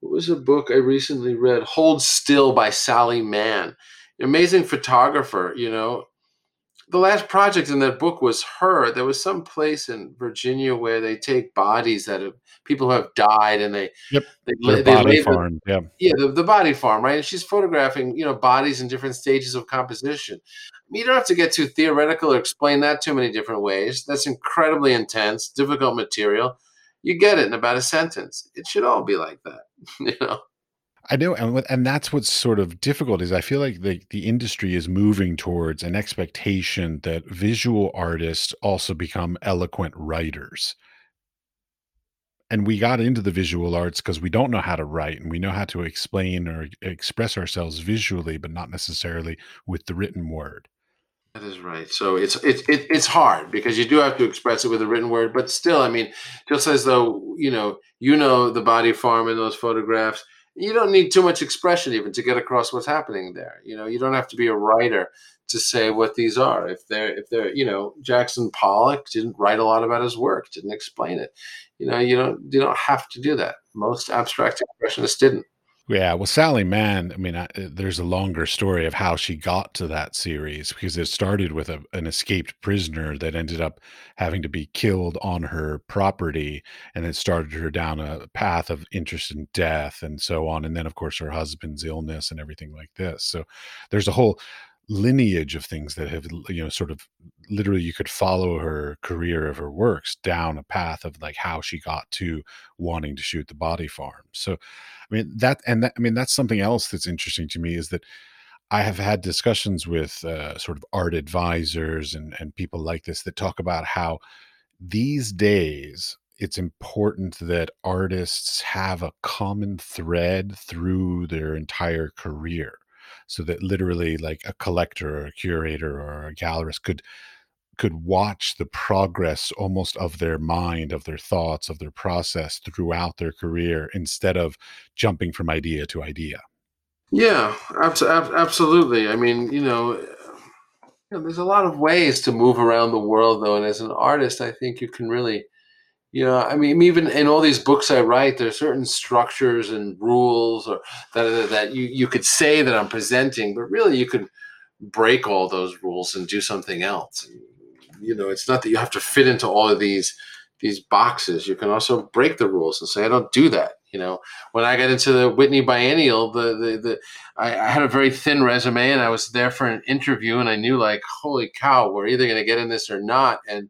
what was a book I recently read? Hold Still by Sally Mann, amazing photographer. You know, the last project in that book was her. There was some place in Virginia where they take bodies that have people who have died and they yep. they, they body farm yeah. Yeah the, the body farm right? And she's photographing you know bodies in different stages of composition. You don't have to get too theoretical or explain that too many different ways. That's incredibly intense difficult material. You get it in about a sentence. It should all be like that <laughs> you know I know, and and that's what's sort of difficult is I feel like the the industry is moving towards an expectation that visual artists also become eloquent writers. And we got into the visual arts because we don't know how to write and we know how to explain or express ourselves visually, but not necessarily with the written word. That is right. So it's it's it, it's hard because you do have to express it with a written word, but still, I mean, just as though you know, you know the body farm in those photographs, you don't need too much expression even to get across what's happening there. You know, you don't have to be a writer to say what these are. If they're if they're you know Jackson Pollock didn't write a lot about his work, didn't explain it. You know, you don't you don't have to do that. Most abstract expressionists didn't. Yeah, well, Sally Mann, I mean, I, uh, there's a longer story of how she got to that series because it started with a, an escaped prisoner that ended up having to be killed on her property, and it started her down a path of interest in death and so on. And then, of course, her husband's illness and everything like this. So there's a whole lineage of things that have you know sort of literally you could follow her career of her works down a path of like how she got to wanting to shoot the body farm. So i mean that and that, i mean that's something else that's interesting to me is that i have had discussions with uh, sort of art advisors and and people like this that talk about how these days it's important that artists have a common thread through their entire career so that literally like a collector or a curator or a gallerist could could watch the progress almost of their mind of their thoughts of their process throughout their career instead of jumping from idea to idea. Yeah absolutely. I mean you know, you know there's a lot of ways to move around the world though and as an artist i think you can really you know, I mean, even in all these books I write, there are certain structures and rules or that that you you could say that I'm presenting, but really you could break all those rules and do something else. You know, it's not that you have to fit into all of these these boxes. You can also break the rules and say, I don't do that. You know, when I got into the Whitney Biennial, the the, the I, I had a very thin resume and I was there for an interview and I knew like, holy cow, we're either going to get in this or not. And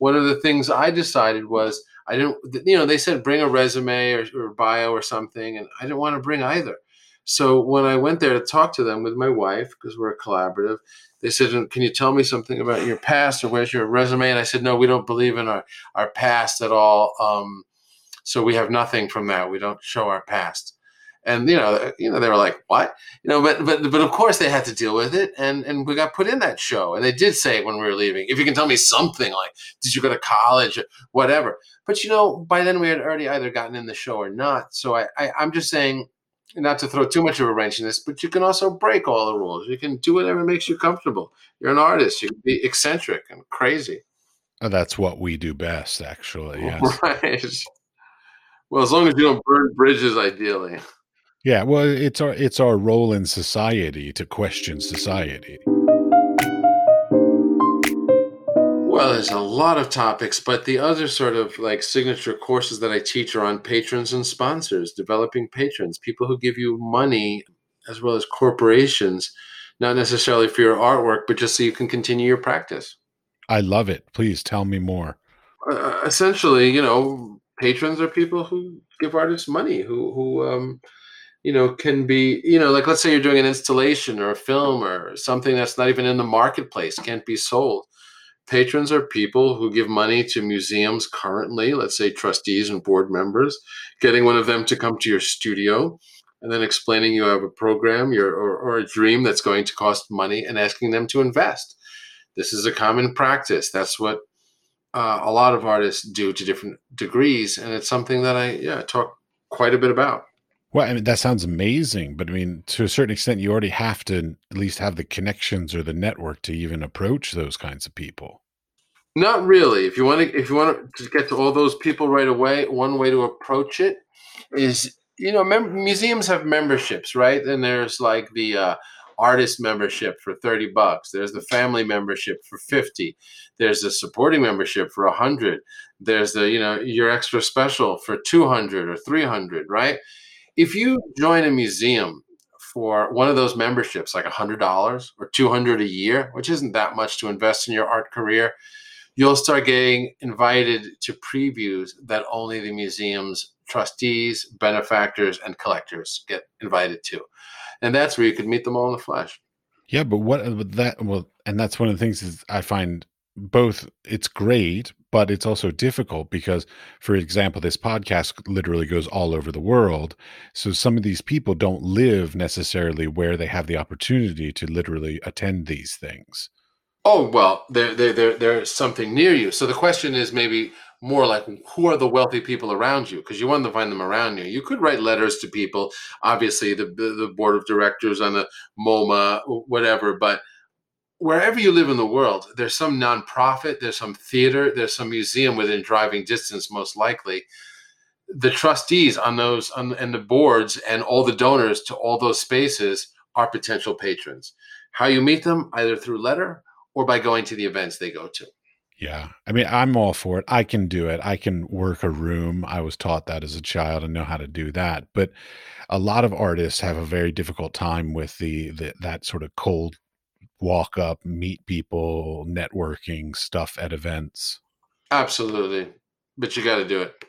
one of the things I decided was I didn't, you know, they said bring a resume or, or bio or something, and I didn't want to bring either. So when I went there to talk to them with my wife, because we're a collaborative, they said, "Can you tell me something about your past, or where's your resume?" And I said, "No, we don't believe in our our past at all. Um, so we have nothing from that. We don't show our past." And you know, you know, they were like, "What?" You know, but but but of course they had to deal with it, and and we got put in that show, and they did say when we were leaving, if you can tell me something like, "Did you go to college?" or whatever. But you know, by then we had already either gotten in the show or not. So I, I I'm just saying, not to throw too much of a wrench in this, but you can also break all the rules. You can do whatever makes you comfortable. You're an artist. You can be eccentric and crazy. Oh, that's what we do best, actually. Yes. <laughs> Right. Well, as long as you don't burn bridges, ideally. Yeah, well, it's our it's our role in society to question society. Well, there's a lot of topics, but the other sort of like signature courses that I teach are on patrons and sponsors, developing patrons, people who give you money as well as corporations, not necessarily for your artwork, but just so you can continue your practice. I love it. Please tell me more. Uh, essentially, you know, patrons are people who give artists money, who who um, you know can be you know like let's say you're doing an installation or a film or something that's not even in the marketplace can't be sold. Patrons are people who give money to museums currently let's say trustees and board members getting one of them to come to your studio and then explaining you have a program your, or, or a dream that's going to cost money and asking them to invest. This is a common practice. That's what uh, a lot of artists do to different degrees and it's something that i yeah talk quite a bit about well, I mean, that sounds amazing, but I mean, to a certain extent, you already have to at least have the connections or the network to even approach those kinds of people. Not really. If you want to, if you want to get to all those people right away, one way to approach it is, you know, mem- museums have memberships, right? And there's like the uh, artist membership for thirty bucks. There's the family membership for fifty. There's the supporting membership for a hundred. There's the, you know, your extra special for two hundred or three hundred, right? If you join a museum for one of those memberships, like $100 or 200 a year, which isn't that much to invest in your art career, you'll start getting invited to previews that only the museum's trustees, benefactors, and collectors get invited to. And that's where you could meet them all in the flesh. Yeah, but what that well, and that's one of the things is I find both it's great, but it's also difficult because, for example, this podcast literally goes all over the world. So some of these people don't live necessarily where they have the opportunity to literally attend these things. Oh well, there, there, there, there's something near you. So the question is maybe more like who are the wealthy people around you because you want to find them around you you could write letters to people obviously the, the, board of directors on the moma whatever but wherever you live in the world there's some nonprofit there's some theater there's some museum within driving distance most likely the trustees on those on, and the boards and all the donors to all those spaces are potential patrons how you meet them either through letter or by going to the events they go to yeah. I mean, I'm all for it. I can do it. I can work a room. I was taught that as a child and know how to do that. But a lot of artists have a very difficult time with the, the that sort of cold walk up, meet people, networking stuff at events. Absolutely. But you got to do it.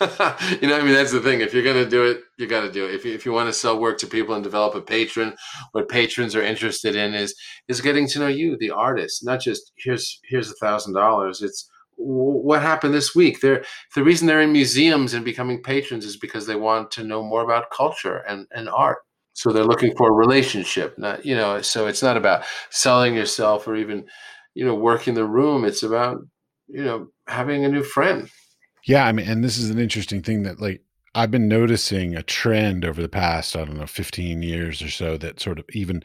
<laughs> you know, I mean, that's the thing. If you're going to do it, you got to do it. If you, if you want to sell work to people and develop a patron, what patrons are interested in is is getting to know you, the artist, not just here's here's a thousand dollars. It's what happened this week. They're the reason they're in museums and becoming patrons is because they want to know more about culture and and art. So they're looking for a relationship, not you know. So it's not about selling yourself or even you know working the room. It's about you know having a new friend yeah, I mean, and this is an interesting thing that like I've been noticing a trend over the past, I don't know, 15 years or so that sort of even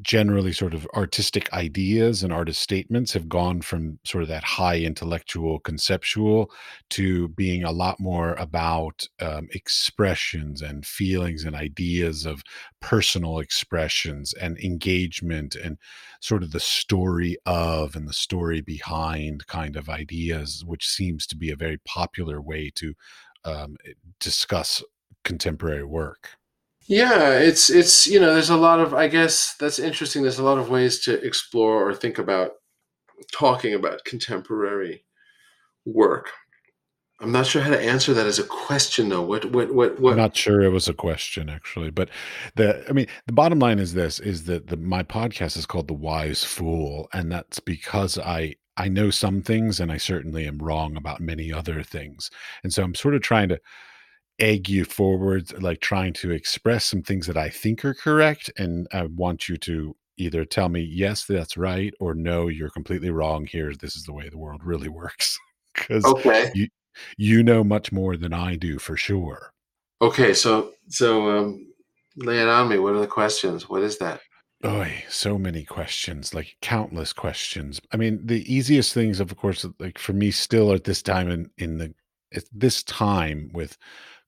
generally sort of artistic ideas and artist statements have gone from sort of that high intellectual conceptual to being a lot more about um, expressions and feelings and ideas of personal expressions and engagement and sort of the story of and the story behind kind of ideas which seems to be a very popular way to um, discuss contemporary work yeah, it's it's you know, there's a lot of I guess that's interesting. There's a lot of ways to explore or think about talking about contemporary work. I'm not sure how to answer that as a question though. What what what what I'm not sure it was a question actually, but the I mean the bottom line is this is that the my podcast is called The Wise Fool and that's because I I know some things and I certainly am wrong about many other things. And so I'm sort of trying to egg you forward, like trying to express some things that I think are correct. And I want you to either tell me, yes, that's right, or no, you're completely wrong here. This is the way the world really works. <laughs> Because okay. you, you know much more than I do for sure. Okay. So, so, um, lay it on me. What are the questions? What is that? Oh, so many questions, like countless questions. I mean, the easiest things, of course, like for me, still at this time in in the at this time with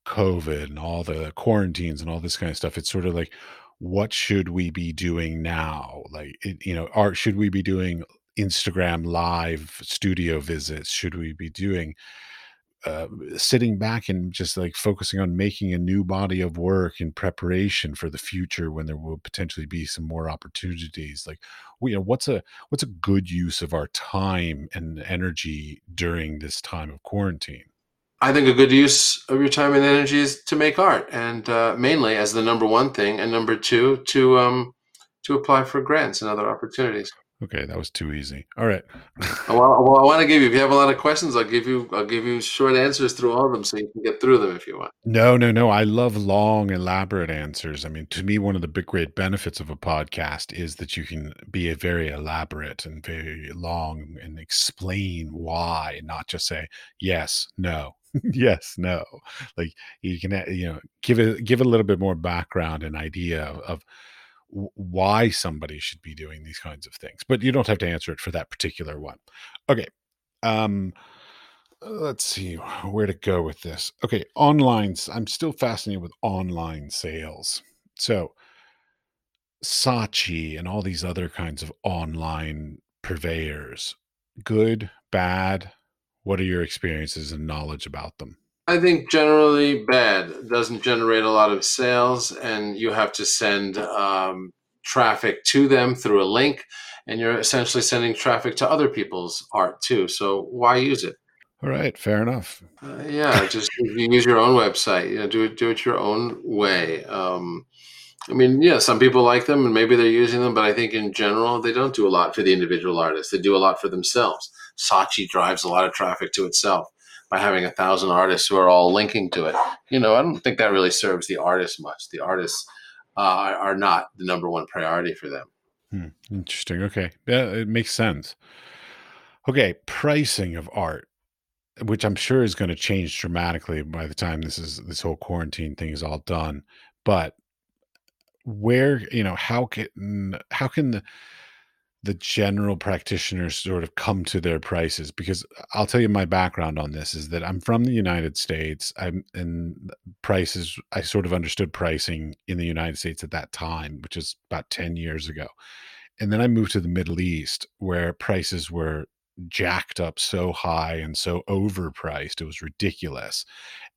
COVID and all the quarantines and all this kind of stuff, it's sort of like, what should we be doing now? Like, it, you know, art, should we be doing Instagram live studio visits? Should we be doing uh, sitting back and just like focusing on making a new body of work in preparation for the future when there will potentially be some more opportunities like you know what's a what's a good use of our time and energy during this time of quarantine I think a good use of your time and energy is to make art, and uh, mainly as the number one thing, and number two to um, to apply for grants and other opportunities. Okay, that was too easy. All right. <laughs> well, well, I want to give you. If you have a lot of questions, I'll give you. I'll give you short answers through all of them, so you can get through them if you want. No, no, no. I love long, elaborate answers. I mean, to me, one of the big, great benefits of a podcast is that you can be a very elaborate and very long and explain why, not just say yes, no, <laughs> yes, no. Like you can, you know, give it give it a little bit more background and idea of, of why somebody should be doing these kinds of things. But you don't have to answer it for that particular one. Okay. Um let's see where to go with this. Okay, online I'm still fascinated with online sales. So Saatchi and all these other kinds of online purveyors, good, bad, what are your experiences and knowledge about them? I think generally bad. It doesn't generate a lot of sales, and you have to send um, traffic to them through a link, and you're essentially sending traffic to other people's art too. So why use it? All right, fair enough. Uh, yeah, just you use your own website. You know, do it do it your own way. Um, I mean, yeah, some people like them and maybe they're using them, but I think in general they don't do a lot for the individual artist. They do a lot for themselves. Saatchi drives a lot of traffic to itself by having a thousand artists who are all linking to it. You know, I don't think that really serves the artist much. The artists uh, are not the number one priority for them. Hmm, interesting. Okay, yeah, it makes sense. Okay, pricing of art, which I'm sure is going to change dramatically by the time this is this whole quarantine thing is all done. But where you know how can how can the the general practitioners sort of come to their prices because I'll tell you my background on this is that I'm from the United States. I'm and prices I sort of understood pricing in the United States at that time, which is about 10 years ago. And then I moved to the Middle East where prices were jacked up so high and so overpriced. It was ridiculous.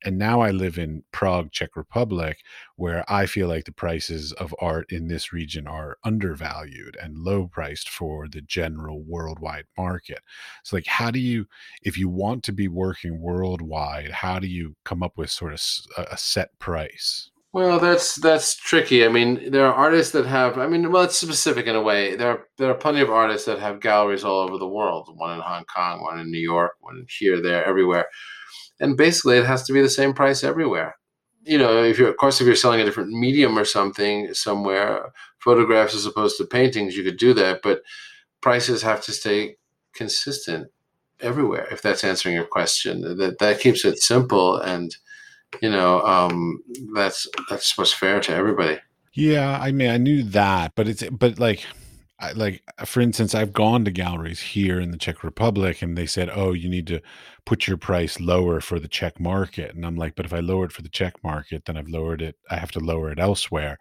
And now I live in Prague, Czech Republic, where I feel like the prices of art in this region are undervalued and low priced for the general worldwide market. So, like, how do you, if you want to be working worldwide, how do you come up with sort of a set price? Well, that's that's tricky. I mean, there are artists that have. I mean, well, it's specific in a way. There are there are plenty of artists that have galleries all over the world. One in Hong Kong, one in New York, one here, there, everywhere. And basically, it has to be the same price everywhere. You know, if you're of course if you're selling a different medium or something somewhere, photographs as opposed to paintings, you could do that. But prices have to stay consistent everywhere. If that's answering your question, that that keeps it simple and you know, um, that's that's what's fair to everybody. Yeah, I mean, I knew that, but it's but like, I, like for instance, I've gone to galleries here in the Czech Republic, and they said, "Oh, you need to put your price lower for the Czech market," and I'm like, "But if I lower it for the Czech market, then I've lowered it. I have to lower it elsewhere."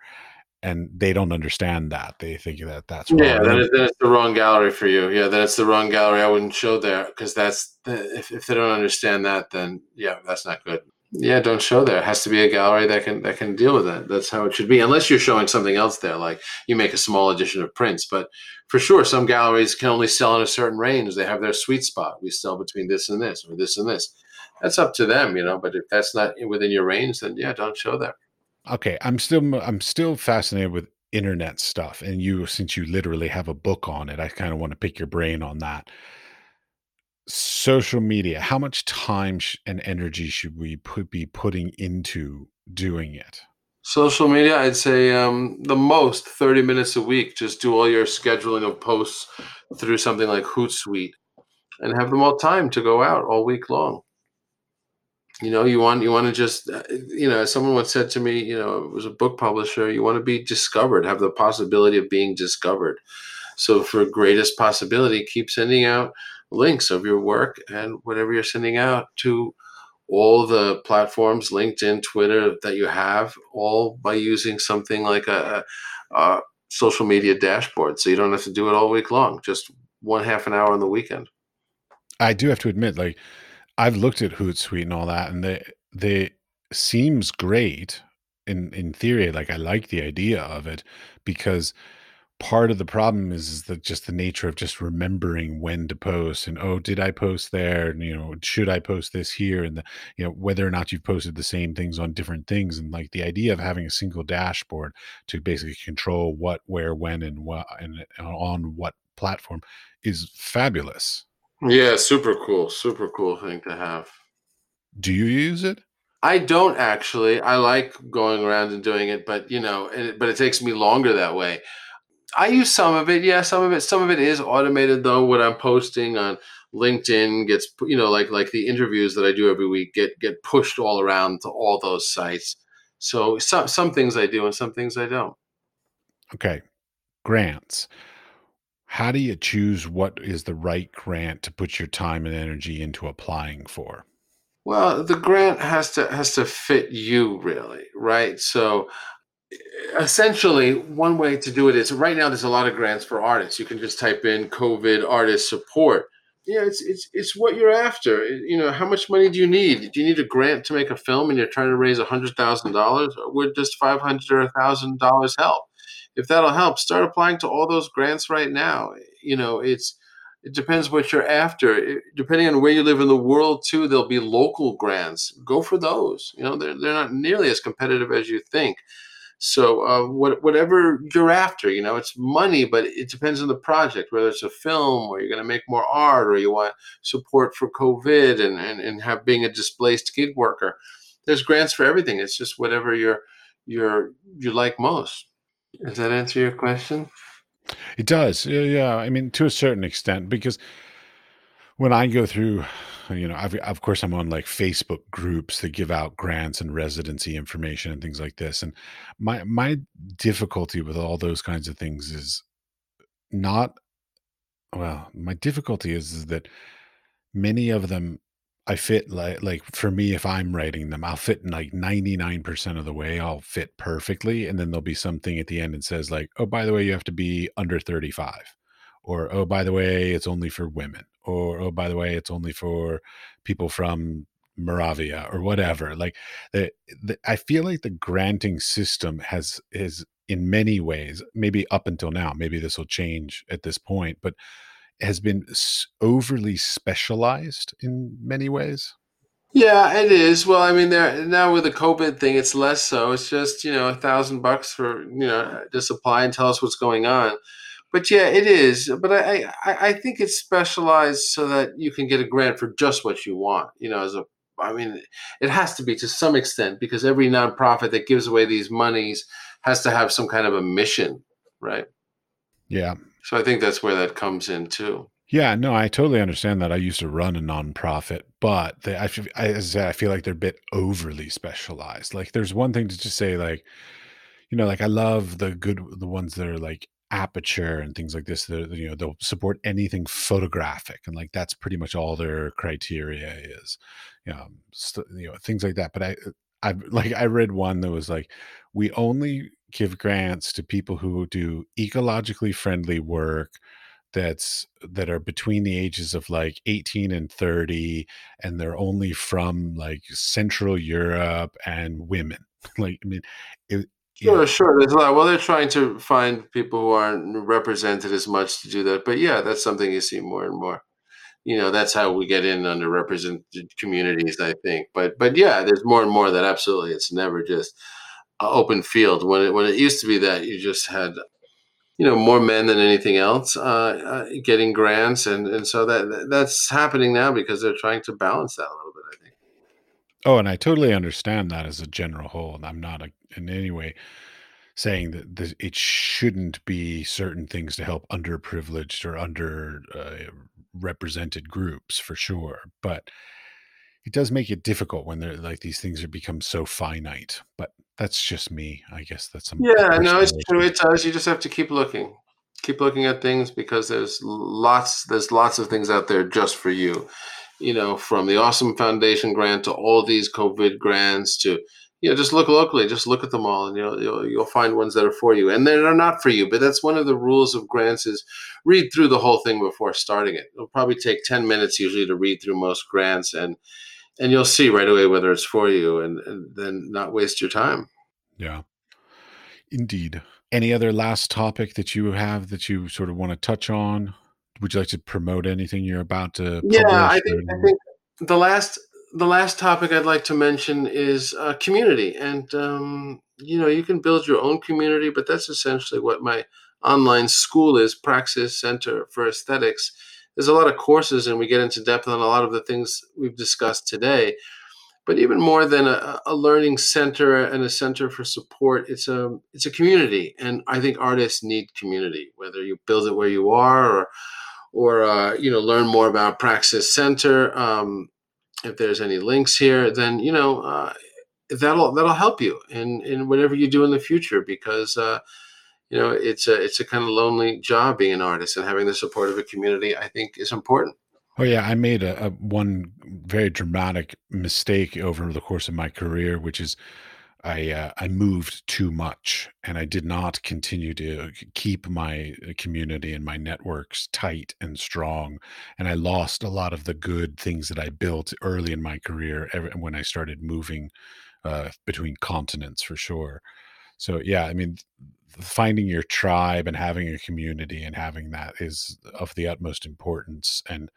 And they don't understand that. They think that that's wrong. yeah. Then, it, then it's the wrong gallery for you. Yeah, then it's the wrong gallery. I wouldn't show there because that's if if they don't understand that, then yeah, that's not good yeah don't show there. It has to be a gallery that can that can deal with that. That's how it should be unless you're showing something else there like you make a small edition of prints. But for sure some galleries can only sell in a certain range. They have their sweet spot. We sell between this and this or this and this. That's up to them you know but if that's not within your range then yeah don't show that. Okay i'm still i'm still fascinated with internet stuff and you since you literally have a book on it i kind of want to pick your brain on that social media how much time sh- and energy should we put, be putting into doing it? Social media i'd say um, the most 30 minutes a week just do all your scheduling of posts through something like hootsuite and have them all time to go out all week long. You know you want you want to just uh, you know someone once said to me you know it was a book publisher you want to be discovered have the possibility of being discovered. So for greatest possibility keep sending out links of your work and whatever you're sending out to all the platforms, LinkedIn, Twitter that you have, all by using something like a, a, social media dashboard. So you don't have to do it all week long, just one half an hour on the weekend. I do have to admit, like I've looked at Hootsuite and all that, and they they seems great in in theory. Like I like the idea of it because part of the problem is, is that just the nature of just remembering when to post and oh did i post there? And you know should i post this here? And the you know whether or not you've posted the same things on different things. And like the idea of having a single dashboard to basically control what where when and what and uh, on what platform is fabulous. Yeah super cool super cool thing to have. Do you use it? I don't actually. I like going around and doing it, but you know, it, but it takes me longer that way. I use some of it. Yeah, some of it. Some of it is automated though. What I'm posting on LinkedIn gets, you know, like like the interviews that I do every week get get pushed all around to all those sites. So some some things I do and some things I don't. Okay, grants. How do you choose what is the right grant to put your time and energy into applying for? Well, the grant has to has to fit you really, right? So essentially one way to do it is right now there's a lot of grants for artists you can just type in covid artist support yeah it's it's it's what you're after you know how much money do you need do you need a grant to make a film and you're trying to raise a hundred thousand dollars would just five hundred or a thousand dollars help if that'll help start applying to all those grants right now you know it's it depends what you're after. It, depending on where you live in the world, too, there'll be local grants. Go for those. You know, they're, they're not nearly as competitive as you think. So uh, what, whatever you're after, you know, it's money, but it depends on the project, whether it's a film or you're going to make more art or you want support for COVID and, and, and have being a displaced gig worker. There's grants for everything. It's just whatever you're, you're, you like most. Does that answer your question? It does. Yeah, yeah. I mean, to a certain extent, because when I go through, you know, I've, of course, I'm on like Facebook groups that give out grants and residency information and things like this. And my my difficulty with all those kinds of things is not well. My difficulty is, is that many of them I fit like like for me, if I'm writing them, I'll fit in like 99% of the way, I'll fit perfectly. And then there'll be something at the end and says, like, oh, by the way, you have to be under 35. Or, oh, by the way, it's only for women. Or, oh, by the way, it's only for people from Moravia or whatever. Like the, the I feel like the granting system has is in many ways, maybe up until now, maybe this will change at this point, but has been overly specialized in many ways. Yeah, it is. Well, I mean, there now with the COVID thing, it's less so. It's just you know a thousand bucks for you know just apply and tell us what's going on. But yeah, it is. But I, I I think it's specialized so that you can get a grant for just what you want. You know, as a I mean, it has to be to some extent because every nonprofit that gives away these monies has to have some kind of a mission, right? Yeah, so I think that's where that comes in too. Yeah, no, I totally understand that. I used to run a nonprofit, but they, I, I, as I, said, I feel like they're a bit overly specialized. Like, there's one thing to just say, like, you know, like I love the good, the ones that are like aperture and things like this. That you know, they'll support anything photographic, and like that's pretty much all their criteria is. You know, st- you know, things like that. But I, uh, I <laughs> like I read one that was like, we only give grants to people who do ecologically friendly work that's that are between the ages of like 18 and 30 and they're only from like central europe and women <laughs> like i mean it, sure know. sure. There's a lot. Well they're trying to find people who aren't represented as much to do that but yeah that's something you see more and more. You know that's how we get in underrepresented communities i think. But but yeah there's more and more that absolutely it's never just open field. When it when it used to be that you just had you know more men than anything else uh, uh, getting grants and and so that that's happening now because they're trying to balance that a little bit i think. Oh and i totally understand that as a general whole and i'm not a, in any way saying that this, it shouldn't be certain things to help underprivileged or under uh, represented groups for sure but it does make it difficult when they're like these things are become so finite but that's just me. I guess that's some Yeah, no, it's true. It does. You just have to keep looking. Keep looking at things because there's lots there's lots of things out there just for you. You know, from the Awesome Foundation grant to all these COVID grants to you know, just look locally. Just look at them all, and you'll, you'll you'll find ones that are for you, and they're not for you. But that's one of the rules of grants: is read through the whole thing before starting it. It'll probably take ten minutes usually to read through most grants, and and you'll see right away whether it's for you and, and then not waste your time. Yeah. Indeed. Any other last topic that you have that you sort of want to touch on? Would you like to promote anything you're about to Yeah, I think, I think the last the last topic I'd like to mention is uh, community, and um, you know you can build your own community, but that's essentially what my online school is, Praxis Center for Aesthetics. There's a lot of courses and we get into depth on a lot of the things we've discussed today. But even more than a, a, learning center and a center for support it's a it's a community. And i think artists need community whether you build it where you are or or uh, you know learn more about praxis center. Um, if there's any links here then you know uh, that'll that'll help you in in whatever you do in the future because uh, you know it's a it's a kind of lonely job being an artist and having the support of a community i think is important. Oh yeah i made a, a, one very dramatic mistake over the course of my career which is i uh, i moved too much and i did not continue to keep my uh, community and my networks tight and strong and i lost a lot of the good things that i built early in my career when i started moving uh, between continents for sure So yeah, I mean, finding your tribe and having a community and having that is of the utmost importance. And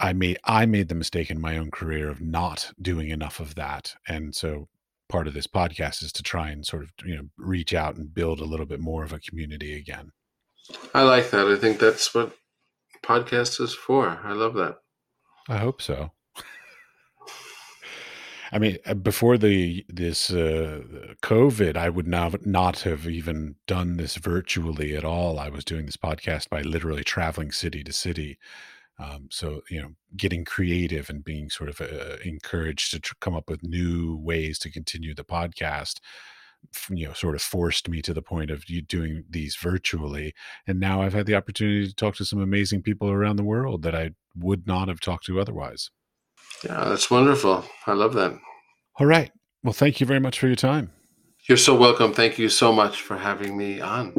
I made I made the mistake in my own career of not doing enough of that. And so part of this podcast is to try and sort of, you know, reach out and build a little bit more of a community again. I like that. I think that's what podcast is for. I love that. I hope so. I mean, uh, before the this uh, COVID, I would not not have even done this virtually at all. I was doing this podcast by literally traveling city to city. Um, so you know, getting creative and being sort of uh, encouraged to tr- come up with new ways to continue the podcast you know sort of forced me to the point of you doing these virtually. And now i've had the opportunity to talk to some amazing people around the world that i would not have talked to otherwise. Yeah that's wonderful. I love that. All right. Well thank you very much for your time. You're so welcome. Thank you so much for having me on